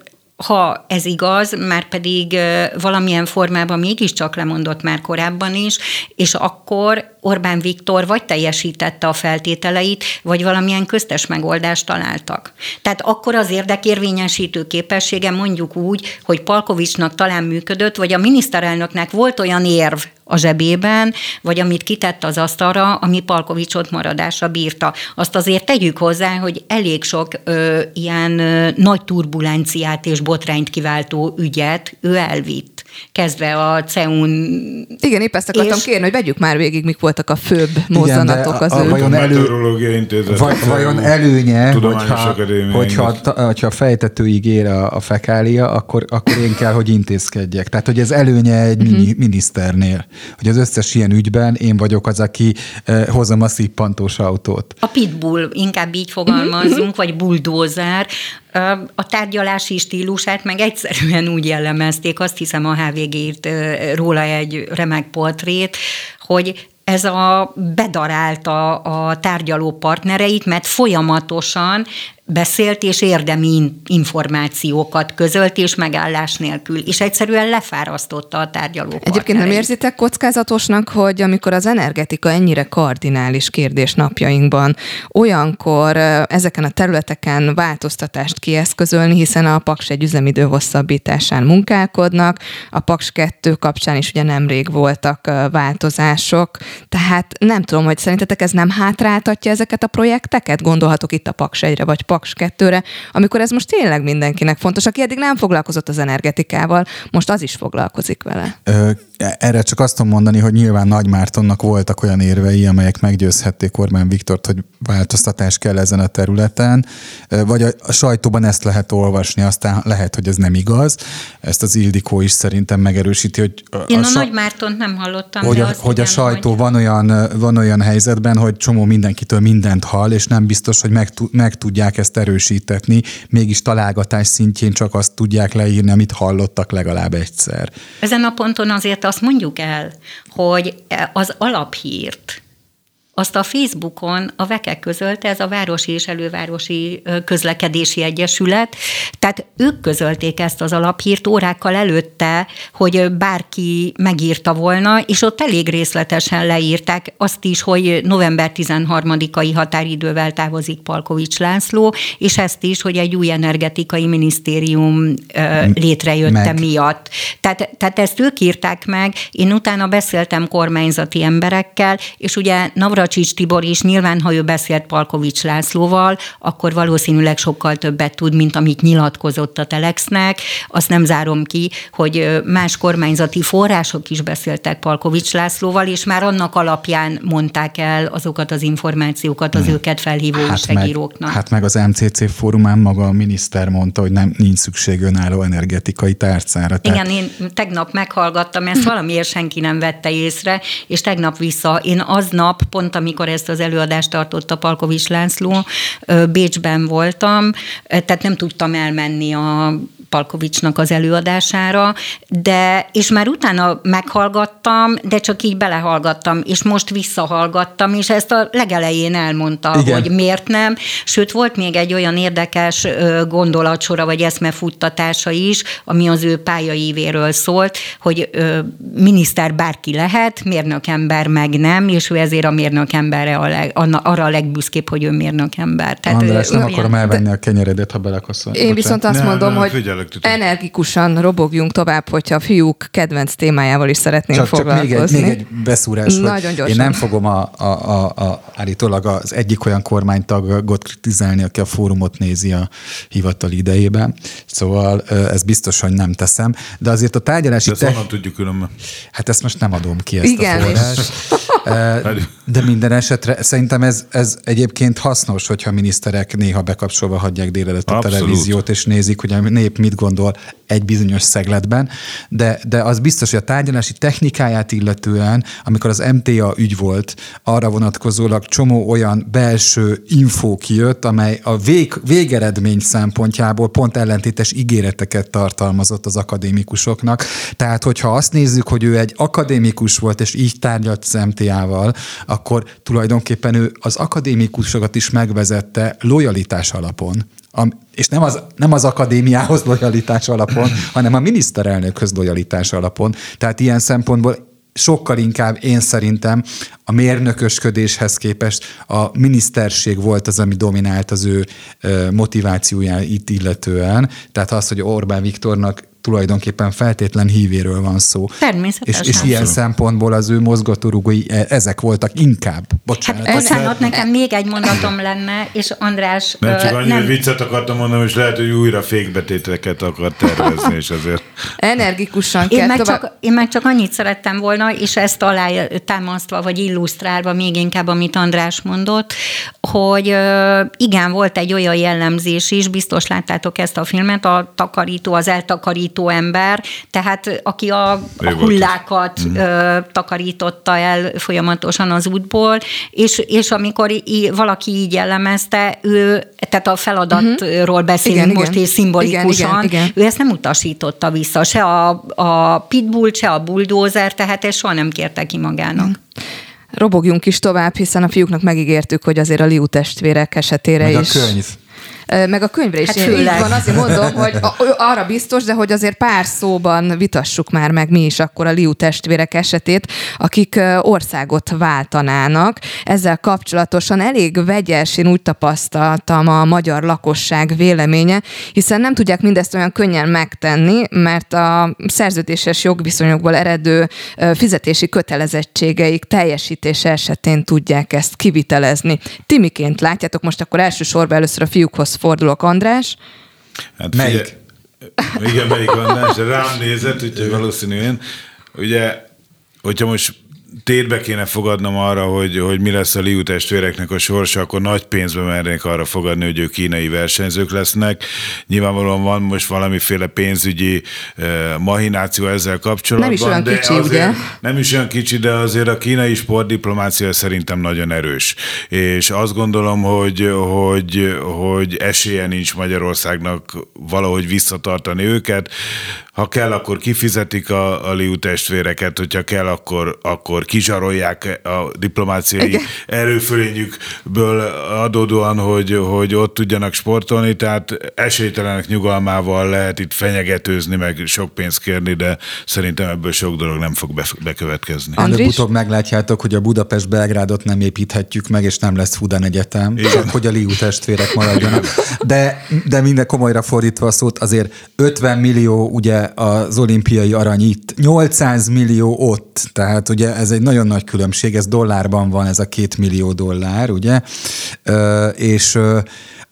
ha ez igaz, már pedig valamilyen formában mégiscsak lemondott már korábban is, és akkor Orbán Viktor vagy teljesítette a feltételeit, vagy valamilyen köztes megoldást találtak. Tehát akkor az érdekérvényesítő képessége mondjuk úgy, hogy Palkovicsnak talán működött, vagy a miniszterelnöknek volt olyan érv a zsebében, vagy amit kitett az asztalra, ami Palkovicsot maradásra bírta. Azt azért tegyük hozzá, hogy elég sok ö, ilyen ö, nagy turbulenciát és botrányt kiváltó ügyet ő elvitt. Kezdve a CEUN. Igen, épp ezt akartam és... kérni, hogy vegyük már végig, mik voltak a főbb mozzanatok az a, a, ő. Vajon, elő, vaj, vajon előnye, hogyha, hogyha, hogyha a fejtetőig ér a, a fekália, akkor, akkor én kell, hogy intézkedjek. Tehát, hogy ez előnye egy uh-huh. miniszternél, hogy az összes ilyen ügyben én vagyok az, aki eh, hozom a szippantós autót. A pitbull, inkább így fogalmazunk, uh-huh. vagy bulldozer, a tárgyalási stílusát meg egyszerűen úgy jellemezték, azt hiszem a HVG írt róla egy remek portrét, hogy ez a bedarálta a tárgyaló partnereit, mert folyamatosan beszélt és érdemi információkat közölt és megállás nélkül, és egyszerűen lefárasztotta a tárgyaló Egyébként nem érzitek kockázatosnak, hogy amikor az energetika ennyire kardinális kérdés napjainkban, olyankor ezeken a területeken változtatást kieszközölni, hiszen a Paks egy üzemidő hosszabbításán munkálkodnak, a Paks 2 kapcsán is ugye nemrég voltak változások, tehát nem tudom, hogy szerintetek ez nem hátráltatja ezeket a projekteket? Gondolhatok itt a Paks 1-re vagy Paks Paks 2-re, amikor ez most tényleg mindenkinek fontos, aki eddig nem foglalkozott az energetikával, most az is foglalkozik vele. Erre csak azt tudom mondani, hogy nyilván Nagy Mártonnak voltak olyan érvei, amelyek meggyőzhették Orbán Viktort, hogy változtatás kell ezen a területen, vagy a, sajtóban ezt lehet olvasni, aztán lehet, hogy ez nem igaz. Ezt az Ildikó is szerintem megerősíti, hogy... Én a, a, a Nagy Mártont nem hallottam, hogy, a, hogy a sajtó hogy... van olyan, van olyan helyzetben, hogy csomó mindenkitől mindent hall, és nem biztos, hogy meg, meg tudják ezt erősítetni, mégis találgatás szintjén csak azt tudják leírni, amit hallottak legalább egyszer. Ezen a ponton azért azt mondjuk el, hogy az alaphírt, azt a Facebookon a vekek közölte, ez a Városi és Elővárosi Közlekedési Egyesület, tehát ők közölték ezt az alaphírt órákkal előtte, hogy bárki megírta volna, és ott elég részletesen leírták azt is, hogy november 13-ai határidővel távozik Palkovics László, és ezt is, hogy egy új energetikai minisztérium létrejötte meg. miatt. Tehát, tehát ezt ők írták meg, én utána beszéltem kormányzati emberekkel, és ugye Navra Navracsics Tibor is nyilván, ha ő beszélt Palkovics Lászlóval, akkor valószínűleg sokkal többet tud, mint amit nyilatkozott a Telexnek. Azt nem zárom ki, hogy más kormányzati források is beszéltek Palkovics Lászlóval, és már annak alapján mondták el azokat az információkat az hmm. őket felhívó hát újságíróknak. Meg, hát meg az MCC fórumán maga a miniszter mondta, hogy nem nincs szükség önálló energetikai tárcára. Tehát... Igen, én tegnap meghallgattam, ezt valamiért senki nem vette észre, és tegnap vissza, én aznap pont amikor ezt az előadást tartotta Palkovics László, Bécsben voltam, tehát nem tudtam elmenni a Palkovicsnak az előadására, de, és már utána meghallgattam, de csak így belehallgattam, és most visszahallgattam, és ezt a legelején elmondta, Igen. hogy miért nem. Sőt, volt még egy olyan érdekes gondolatsora, vagy eszmefuttatása is, ami az ő pályaívéről szólt, hogy miniszter bárki lehet, mérnökember meg nem, és ő ezért a mérnökemberre a leg, arra a legbüszkébb, hogy ő mérnökember. Tehát András, nem akarom elvenni a kenyeredet, ha belekoszol. Én viszont azt nem, mondom, nem, hogy figyelek energikusan robogjunk tovább, hogyha a fiúk kedvenc témájával is szeretnénk csak, foglalkozni. Csak még egy, még egy beszúrás, Nagyon gyorsan. én nem fogom a, a, a, a, állítólag az egyik olyan kormánytagot kritizálni, aki a fórumot nézi a hivatal idejében. Szóval ez biztos, hogy nem teszem. De azért a tárgyalási... De ezt te... tudjuk különben? Hát ezt most nem adom ki, ezt Igen, a forrást. De minden esetre szerintem ez, ez egyébként hasznos, hogyha miniszterek néha bekapcsolva hagyják délelőtt a Abszolút. televíziót, és nézik, hogy a nép mit gondol egy bizonyos szegletben, de, de az biztos, hogy a tárgyalási technikáját illetően, amikor az MTA ügy volt, arra vonatkozólag csomó olyan belső infó kijött, amely a vég, végeredmény szempontjából pont ellentétes ígéreteket tartalmazott az akadémikusoknak. Tehát, hogyha azt nézzük, hogy ő egy akadémikus volt, és így tárgyalt az MTA-val, akkor tulajdonképpen ő az akadémikusokat is megvezette lojalitás alapon és nem az, nem az akadémiához lojalitás alapon, hanem a miniszterelnökhöz lojalitás alapon. Tehát ilyen szempontból sokkal inkább én szerintem a mérnökösködéshez képest a miniszterség volt az, ami dominált az ő motivációját itt illetően. Tehát az, hogy Orbán Viktornak tulajdonképpen feltétlen hívéről van szó. Természetesen. És, és ilyen szempontból az ő mozgatórugói e, ezek voltak inkább. Bocsánat. Hát, bocsánat, nekem még egy mondatom lenne, és András... Nem csak annyi, nem... viccet akartam mondani, és lehet, hogy újra fékbetételeket akar tervezni, és azért... Energikusan én meg, tovább... csak, én meg csak annyit szerettem volna, és ezt alá támasztva, vagy illusztrálva még inkább, amit András mondott, hogy igen, volt egy olyan jellemzés is, biztos láttátok ezt a filmet, a takarító, az eltakarító ember, tehát aki a, a hullákat mm. ö, takarította el folyamatosan az útból, és, és amikor í, valaki így jellemezte, ő, tehát a feladatról mhm. beszélünk igen, most, igen. és szimbolikusan, igen, igen, igen. ő ezt nem utasította vissza, se a, a pitbull, se a bulldozer, tehát ezt soha nem kérte ki magának. Mm. Robogjunk is tovább, hiszen a fiúknak megígértük, hogy azért a Liu testvérek esetére Meg is. a könyv meg a könyvre is. Hát Így van, azért mondom, hogy arra biztos, de hogy azért pár szóban vitassuk már meg mi is akkor a Liu testvérek esetét, akik országot váltanának. Ezzel kapcsolatosan elég vegyes, én úgy tapasztaltam a magyar lakosság véleménye, hiszen nem tudják mindezt olyan könnyen megtenni, mert a szerződéses jogviszonyokból eredő fizetési kötelezettségeik teljesítése esetén tudják ezt kivitelezni. Timiként látjátok, most akkor elsősorban először a fiúkhoz fordulok, András. Hát melyik? Figyel, igen, melyik András? Rám nézett, úgyhogy valószínűen. Ugye, hogyha most térbe kéne fogadnom arra, hogy, hogy mi lesz a Liu testvéreknek a sorsa, akkor nagy pénzbe mernék arra fogadni, hogy ők kínai versenyzők lesznek. Nyilvánvalóan van most valamiféle pénzügyi uh, mahináció ezzel kapcsolatban. Nem is olyan de kicsi, ugye? Nem is olyan kicsi, de azért a kínai sportdiplomácia szerintem nagyon erős. És azt gondolom, hogy, hogy, hogy esélye nincs Magyarországnak valahogy visszatartani őket. Ha kell, akkor kifizetik a, a Liu testvéreket, hogyha kell, akkor, akkor kizsarolják a diplomáciai Igen. erőfölényükből adódóan, hogy, hogy ott tudjanak sportolni, tehát esélytelenek nyugalmával lehet itt fenyegetőzni, meg sok pénzt kérni, de szerintem ebből sok dolog nem fog bekövetkezni. Előbb-utóbb meglátjátok, hogy a Budapest-Belgrádot nem építhetjük meg, és nem lesz Fudan Egyetem, Igen. csak hogy a Liu testvérek maradjanak. De, de minden komolyra fordítva a szót, azért 50 millió ugye az olimpiai arany itt, 800 millió ott, tehát ugye ez egy nagyon nagy különbség, ez dollárban van ez a két millió dollár, ugye, és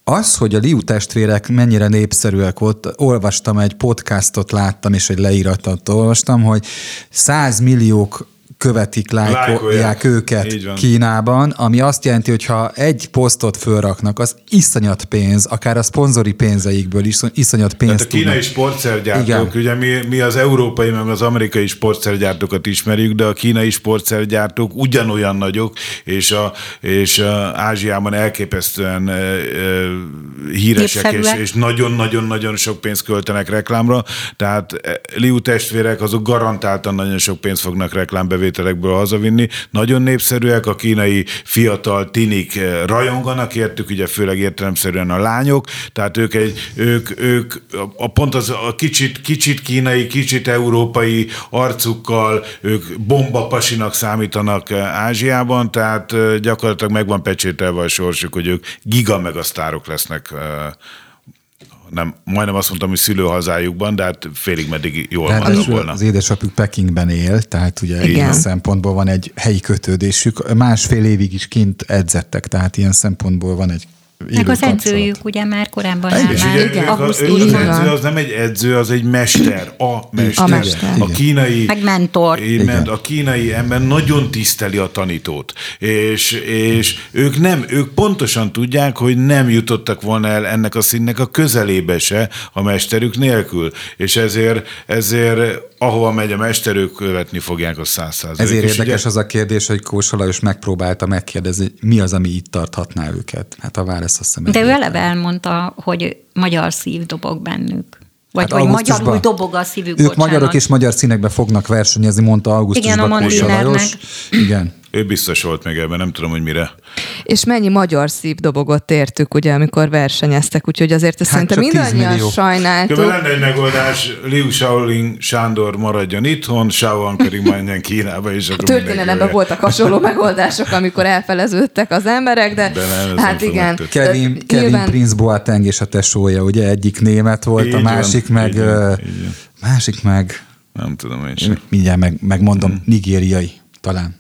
az, hogy a Liu testvérek mennyire népszerűek ott, olvastam egy podcastot, láttam, és egy leíratot olvastam, hogy 100 milliók követik, lájkolják. őket Kínában, ami azt jelenti, hogy ha egy posztot fölraknak, az iszonyat pénz, akár a szponzori pénzeikből is iszonyat pénz Tehát a kínai sportszergyártók, ugye mi, mi az európai, meg az amerikai sportszergyártókat ismerjük, de a kínai sportszergyártók ugyanolyan nagyok, és, a, és a Ázsiában elképesztően e, e, híresek, és, és nagyon-nagyon-nagyon sok pénzt költenek reklámra, tehát Liu testvérek azok garantáltan nagyon sok pénzt fognak reklámbevételni bevételekből hazavinni. Nagyon népszerűek, a kínai fiatal tinik eh, rajonganak értük, ugye főleg értelemszerűen a lányok, tehát ők, egy, ők, ők a pont az a kicsit, kicsit kínai, kicsit európai arcukkal, ők bombapasinak számítanak eh, Ázsiában, tehát eh, gyakorlatilag megvan pecsételve a sorsuk, hogy ők giga megasztárok lesznek nem, majdnem azt mondtam, hogy szülőhazájukban, de hát félig meddig jól van volna. Az édesapjuk Pekingben él, tehát ugye Igen. ilyen szempontból van egy helyi kötődésük. Másfél évig is kint edzettek, tehát ilyen szempontból van egy meg az edzőjük ugye már korábban áll már, ugye, igen. Az edző az nem egy edző, az egy mester, a mester. A, mester. a kínai, meg mentor. Igen. A kínai ember nagyon tiszteli a tanítót, és, és ők nem, ők pontosan tudják, hogy nem jutottak volna el ennek a színnek a közelébe se a mesterük nélkül, és ezért, ezért ahova megy a mester, ők követni fogják a száz százalék. Ezért és érdekes ugye... az a kérdés, hogy Kósa Lajos megpróbálta megkérdezni, mi az, ami itt tarthatná őket. Hát a válasz azt hiszem. De ő eleve elmondta, hogy magyar szív dobog bennük. Vagy, hát vagy magyarul dobog a szívük, Ők bocsánat. magyarok és magyar színekbe fognak versenyezni, mondta augusztusban Igen, a Kósa Lajos. Igen. Ő biztos volt még ebben, nem tudom, hogy mire. És mennyi magyar szív dobogott értük, ugye, amikor versenyeztek, úgyhogy azért ezt hát szerintem mindannyian sajnáltuk. Köve lenne egy megoldás, Liu Shaolin Sándor maradjon itthon, Shaolin pedig menjen Kínába, és akkor A történelemben voltak hasonló megoldások, amikor elfeleződtek az emberek, de, de nem, hát igen. Kevin, Kevin Nyilván... Prince Boateng és a tesója, ugye egyik német volt, így a másik van, meg, így van, így van. másik meg nem tudom én sem. Mindjárt meg, megmondom, hmm. nigériai talán.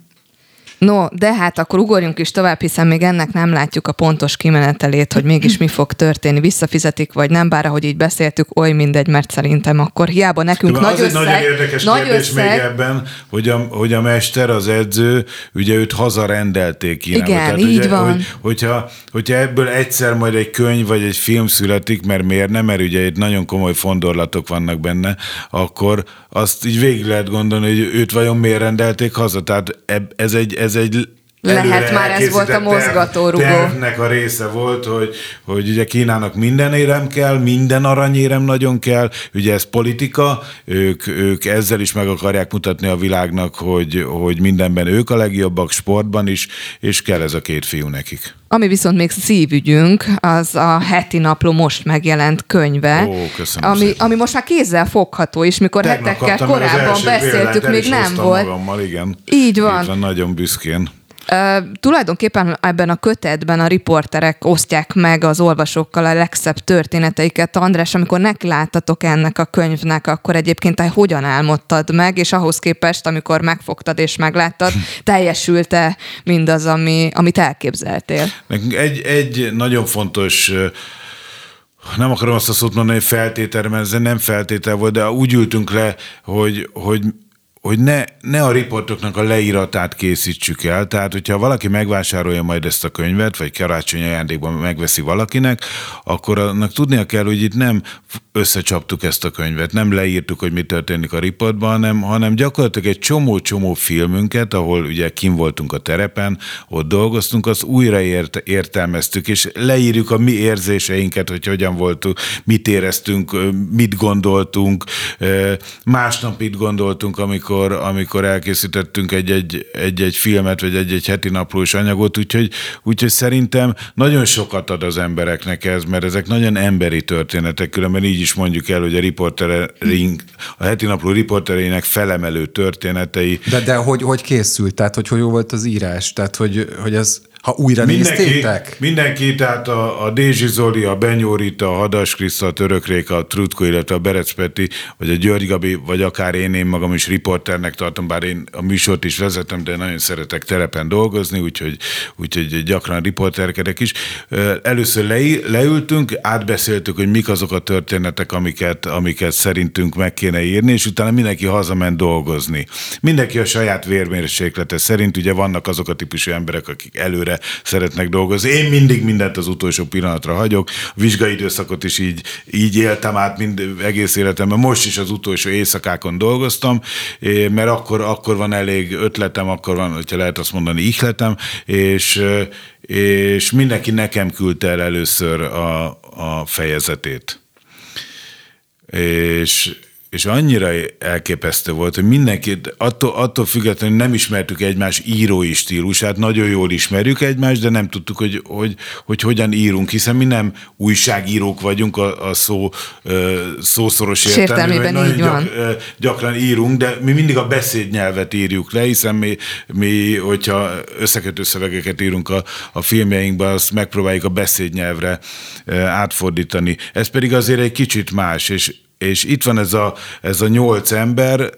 No, de hát akkor ugorjunk is tovább, hiszen még ennek nem látjuk a pontos kimenetelét, hogy mégis mi fog történni, visszafizetik vagy nem, bár ahogy így beszéltük, oly mindegy, mert szerintem akkor hiába nekünk de nagy az összeg, egy nagyon érdekes nagy kérdés összeg, még ebben, hogy a, hogy a mester, az edző, ugye őt hazarendelték Kínába. Igen, Tehát így ugye, van. Hogy, hogyha, hogyha ebből egyszer majd egy könyv vagy egy film születik, mert miért nem, mert ugye itt nagyon komoly fondorlatok vannak benne, akkor azt így végig lehet gondolni, hogy őt vajon miért rendelték haza. Tehát ez egy, ez egy lehet már ez volt a mozgatórugó. Tervnek a része volt, hogy, hogy ugye Kínának minden érem kell, minden aranyérem nagyon kell, ugye ez politika, ők, ők ezzel is meg akarják mutatni a világnak, hogy, hogy mindenben ők a legjobbak, sportban is, és kell ez a két fiú nekik. Ami viszont még szívügyünk, az a heti napló most megjelent könyve, Ó, ami, ami most már kézzel fogható, és mikor Tegnap hetekkel korábban beszéltük, még nem volt. Magammal, igen. Így van. Így van, nagyon büszkén. Uh, tulajdonképpen ebben a kötetben a riporterek osztják meg az olvasókkal a legszebb történeteiket. András, amikor nekiláttatok ennek a könyvnek, akkor egyébként te hogyan álmodtad meg, és ahhoz képest, amikor megfogtad és megláttad, teljesült-e mindaz, ami, amit elképzeltél? Egy, egy nagyon fontos nem akarom azt a szót mondani, hogy feltétel, mert ez nem feltétel volt, de úgy ültünk le, hogy, hogy hogy ne, ne a riportoknak a leíratát készítsük el, tehát hogyha valaki megvásárolja majd ezt a könyvet, vagy karácsony ajándékban megveszi valakinek, akkor annak tudnia kell, hogy itt nem összecsaptuk ezt a könyvet, nem leírtuk, hogy mi történik a riportban, hanem, hanem gyakorlatilag egy csomó-csomó filmünket, ahol ugye kim voltunk a terepen, ott dolgoztunk, azt újra ért, értelmeztük, és leírjuk a mi érzéseinket, hogy hogyan voltunk, mit éreztünk, mit gondoltunk, másnap mit gondoltunk, amikor amikor, amikor elkészítettünk egy-egy, egy-egy filmet, vagy egy-egy heti naplós anyagot, úgyhogy, úgyhogy szerintem nagyon sokat ad az embereknek ez, mert ezek nagyon emberi történetek, különben így is mondjuk el, hogy a riportereink, a heti napló riportereinek felemelő történetei. De, de hogy, hogy készült? Tehát, hogy hogy jó volt az írás? Tehát, hogy, hogy ez ha újra mindenki, néztétek? Mindenki, tehát a, a Dézsi Zoli, a Benyórita, a Hadas Kriszta, a Törökréka, a Trutko, illetve a Berec Peti, vagy a György Gabi, vagy akár én, én magam is riporternek tartom, bár én a műsort is vezetem, de nagyon szeretek terepen dolgozni, úgyhogy, úgyhogy gyakran riporterkedek is. Először le, leültünk, átbeszéltük, hogy mik azok a történetek, amiket, amiket szerintünk meg kéne írni, és utána mindenki hazament dolgozni. Mindenki a saját vérmérséklete szerint, ugye vannak azok a típusú emberek, akik előre szeretnek dolgozni. Én mindig mindent az utolsó pillanatra hagyok. A vizsgai időszakot is így, így éltem át mind, egész életemben. Most is az utolsó éjszakákon dolgoztam, mert akkor, akkor van elég ötletem, akkor van, hogyha lehet azt mondani, ihletem, és, és mindenki nekem küldte el először a, a fejezetét. És és annyira elképesztő volt, hogy mindenki, attól, attól függetlenül nem ismertük egymás írói stílusát, nagyon jól ismerjük egymást, de nem tudtuk, hogy, hogy, hogy hogyan írunk, hiszen mi nem újságírók vagyunk a, a szó szószoros értelmében. Nagyon így van. Gyak, gyakran írunk, de mi mindig a beszédnyelvet írjuk le, hiszen mi, mi hogyha összekötő szövegeket írunk a, a filmjeinkben, azt megpróbáljuk a beszédnyelvre átfordítani. Ez pedig azért egy kicsit más, és és itt van ez a, ez a nyolc ember,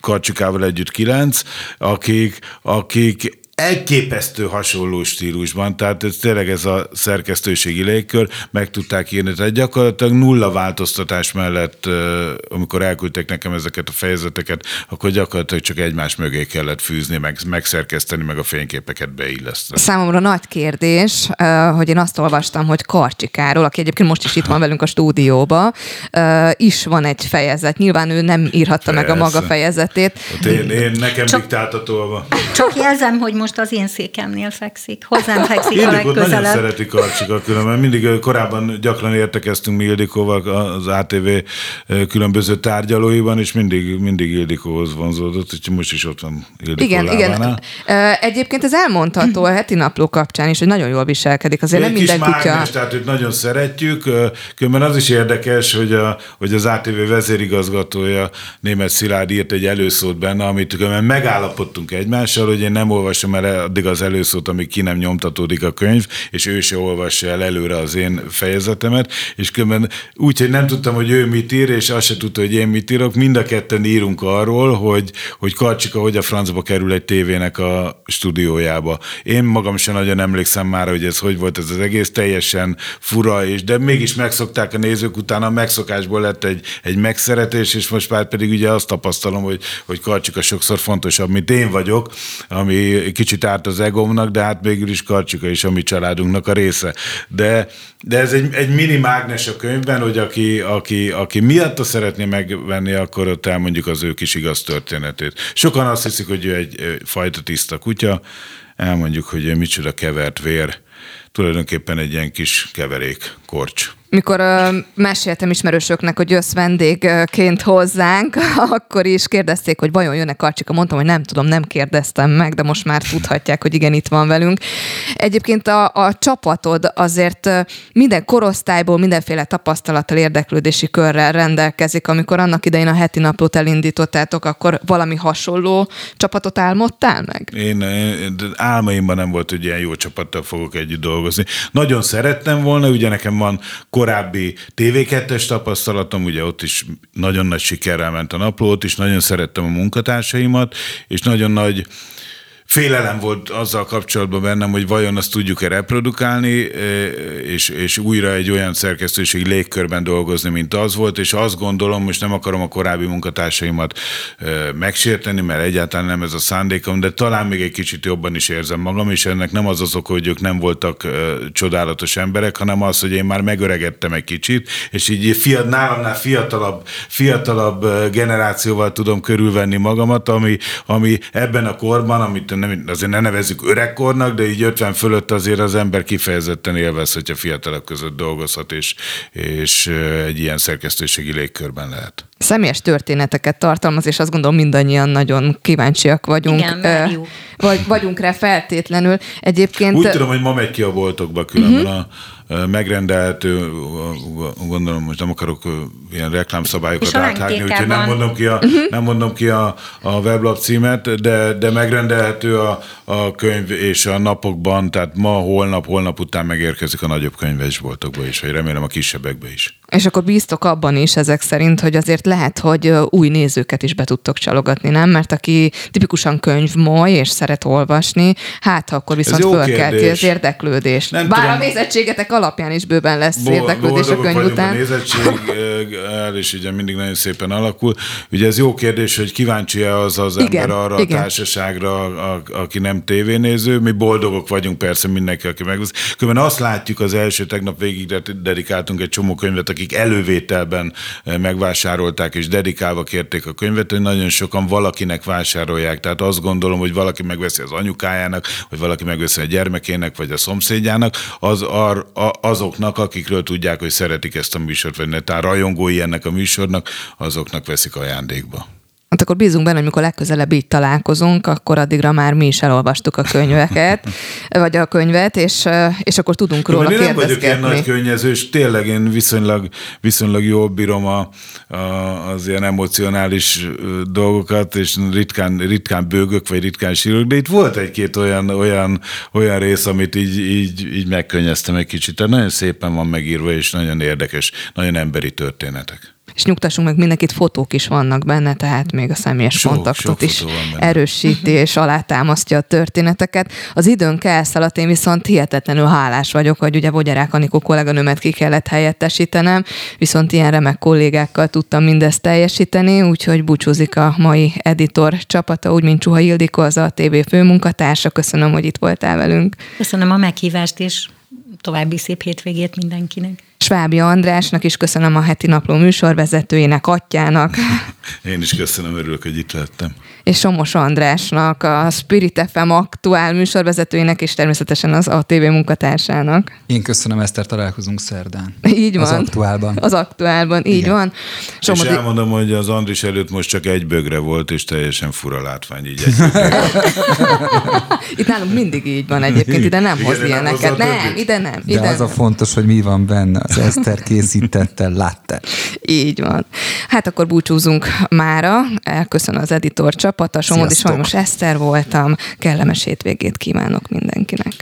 Karcsikával együtt kilenc, akik, akik elképesztő hasonló stílusban, tehát ez tényleg ez a szerkesztőségi légkör, meg tudták írni, tehát gyakorlatilag nulla változtatás mellett, amikor elküldtek nekem ezeket a fejezeteket, akkor gyakorlatilag csak egymás mögé kellett fűzni, meg, megszerkeszteni, meg a fényképeket beilleszteni. Számomra nagy kérdés, hogy én azt olvastam, hogy Karcsikáról, aki egyébként most is itt van velünk a stúdióba, is van egy fejezet. Nyilván ő nem írhatta Persze. meg a maga fejezetét. Hát én, én nekem csak, diktáltatolva. Csak jelzem, hogy most az én székemnél fekszik. Hozzám fekszik Ildikót a legközelebb. nagyon szereti Karcsika különben. Mindig korábban gyakran értekeztünk mi Ildikóval az ATV különböző tárgyalóiban, és mindig, mindig Ildikóhoz vonzódott, úgyhogy most is ott van Ildikó Igen, lábánál. igen. Egyébként ez elmondható a heti napló kapcsán is, hogy nagyon jól viselkedik. Azért Egy nem kis minden kutya... mágnes, tehát őt nagyon szeretjük. Különben az is érdekes, hogy, a, hogy az ATV vezérigazgatója német Szilárd írt egy előszót benne, amit különben megállapodtunk egymással, hogy én nem olvasom el addig az előszót, amíg ki nem nyomtatódik a könyv, és ő se olvassa el előre az én fejezetemet, és különben úgy, hogy nem tudtam, hogy ő mit ír, és azt se tudta, hogy én mit írok, mind a ketten írunk arról, hogy, hogy Karcsika hogy a francba kerül egy tévének a stúdiójába. Én magam sem nagyon emlékszem már, hogy ez hogy volt ez az egész, teljesen fura, és de mégis megszokták a nézők, utána a megszokásból lett egy, egy megszeretés, és most már pedig ugye azt tapasztalom, hogy, hogy Karcsika sokszor fontosabb, mint én vagyok, ami kicsit árt az egómnak, de hát végül is Karcsika is a mi családunknak a része. De, de ez egy, egy mini mágnes a könyvben, hogy aki, aki, aki miatta szeretné megvenni, akkor ott elmondjuk az ő kis igaz történetét. Sokan azt hiszik, hogy ő egy fajta tiszta kutya, elmondjuk, hogy micsoda kevert vér, tulajdonképpen egy ilyen kis keverék, korcs mikor uh, meséltem ismerősöknek, hogy jössz vendégként hozzánk, akkor is kérdezték, hogy vajon jönnek Karcsika. Mondtam, hogy nem tudom, nem kérdeztem meg, de most már tudhatják, hogy igen, itt van velünk. Egyébként a, a csapatod azért minden korosztályból, mindenféle tapasztalattal, érdeklődési körrel rendelkezik. Amikor annak idején a heti naplót elindítottátok, akkor valami hasonló csapatot álmodtál meg? Én, én álmaimban nem volt, hogy ilyen jó csapattal fogok együtt dolgozni. Nagyon szerettem volna, ugye nekem van korábbi TV2-es tapasztalatom, ugye ott is nagyon nagy sikerrel ment a napló, ott is nagyon szerettem a munkatársaimat, és nagyon nagy félelem volt azzal kapcsolatban bennem, hogy vajon azt tudjuk-e reprodukálni, és, és újra egy olyan szerkesztőségi légkörben dolgozni, mint az volt, és azt gondolom, most nem akarom a korábbi munkatársaimat megsérteni, mert egyáltalán nem ez a szándékom, de talán még egy kicsit jobban is érzem magam, és ennek nem az az oka, hogy ők nem voltak csodálatos emberek, hanem az, hogy én már megöregedtem egy kicsit, és így fiat, nálamnál fiatalabb, fiatalabb generációval tudom körülvenni magamat, ami, ami ebben a korban, amit nem, azért ne nevezzük öregkornak, de így 50 fölött azért az ember kifejezetten élvez, hogyha fiatalok között dolgozhat, és, és egy ilyen szerkesztőségi légkörben lehet. Személyes történeteket tartalmaz, és azt gondolom mindannyian nagyon kíváncsiak vagyunk. Igen, vagy, vagyunk rá feltétlenül. Egyébként... Úgy tudom, hogy ma megy ki a boltokba különben uh-huh. a megrendelhető, gondolom, most nem akarok ilyen reklámszabályokat áthágni, úgyhogy nem mondom ki, a, uh-huh. nem mondom ki a, a weblap címet, de, de megrendelhető a, a könyv és a napokban, tehát ma, holnap, holnap után megérkezik a nagyobb könyvesboltokba is, vagy remélem a kisebbekbe is. És akkor bíztok abban is ezek szerint, hogy azért lehet, hogy új nézőket is be tudtok csalogatni, nem? Mert aki tipikusan könyvmoly és szeret olvasni, hát ha akkor viszont fölkelti az érdeklődést. Nem Bár tudom. a nézettségetek alapján is bőven lesz Bo- érdeklődés a könyv után. A nézettség, és ugye mindig nagyon szépen alakul. Ugye ez jó kérdés, hogy kíváncsi-e az az igen, ember arra igen. a társaságra, a, a, aki nem tévénéző. Mi boldogok vagyunk persze mindenki, aki megvesz. Különben azt látjuk az első tegnap végig dedikáltunk egy csomó könyvet, akik elővételben megvásárolták és dedikálva kérték a könyvet, hogy nagyon sokan valakinek vásárolják. Tehát azt gondolom, hogy valaki megveszi az anyukájának, vagy valaki megveszi a gyermekének, vagy a szomszédjának, az ar, azoknak, akikről tudják, hogy szeretik ezt a műsort, vagy netán rajongói ennek a műsornak, azoknak veszik ajándékba. Hát akkor bízunk benne, hogy amikor legközelebb így találkozunk, akkor addigra már mi is elolvastuk a könyveket, vagy a könyvet, és, és akkor tudunk róla én kérdezgetni. nem vagyok ilyen nagy könnyező, és tényleg én viszonylag, viszonylag jól bírom a, a, az ilyen emocionális dolgokat, és ritkán, ritkán bőgök, vagy ritkán sírok, de itt volt egy-két olyan, olyan, olyan rész, amit így, így, így megkönnyeztem egy kicsit. Tehát nagyon szépen van megírva, és nagyon érdekes, nagyon emberi történetek és nyugtassunk meg mindenkit, fotók is vannak benne, tehát még a személyes sok, kontaktot sok is erősíti és alátámasztja a történeteket. Az időnk elszaladt, én viszont hihetetlenül hálás vagyok, hogy ugye Bogyarák Anikó kolléganőmet ki kellett helyettesítenem, viszont ilyen remek kollégákkal tudtam mindezt teljesíteni, úgyhogy búcsúzik a mai editor csapata, úgy mint Csuha Ildikó, az a TV főmunkatársa. Köszönöm, hogy itt voltál velünk. Köszönöm a meghívást, és további szép hétvégét mindenkinek. Svábi Andrásnak is köszönöm a heti napló műsorvezetőjének, atyának. Én is köszönöm, örülök, hogy itt lettem. És Somos Andrásnak, a Spirit FM aktuál műsorvezetőjének, és természetesen az ATV munkatársának. Én köszönöm, Eszter, találkozunk szerdán. Így van. Az aktuálban. Az aktuálban, így Igen. van. Somodi... És elmondom, hogy az Andris előtt most csak egy bögre volt, és teljesen fura látvány így egy Itt nálunk mindig így van egyébként, ide nem hoz ilyeneket. Nem, ide nem. Ide De az nem. a fontos, hogy mi van benne. Az Eszter készítette, látta. Így van. Hát akkor búcsúzunk mára. Elköszön az editor csapat. A Somodi Sajnos Eszter voltam. Kellemes hétvégét kívánok mindenkinek.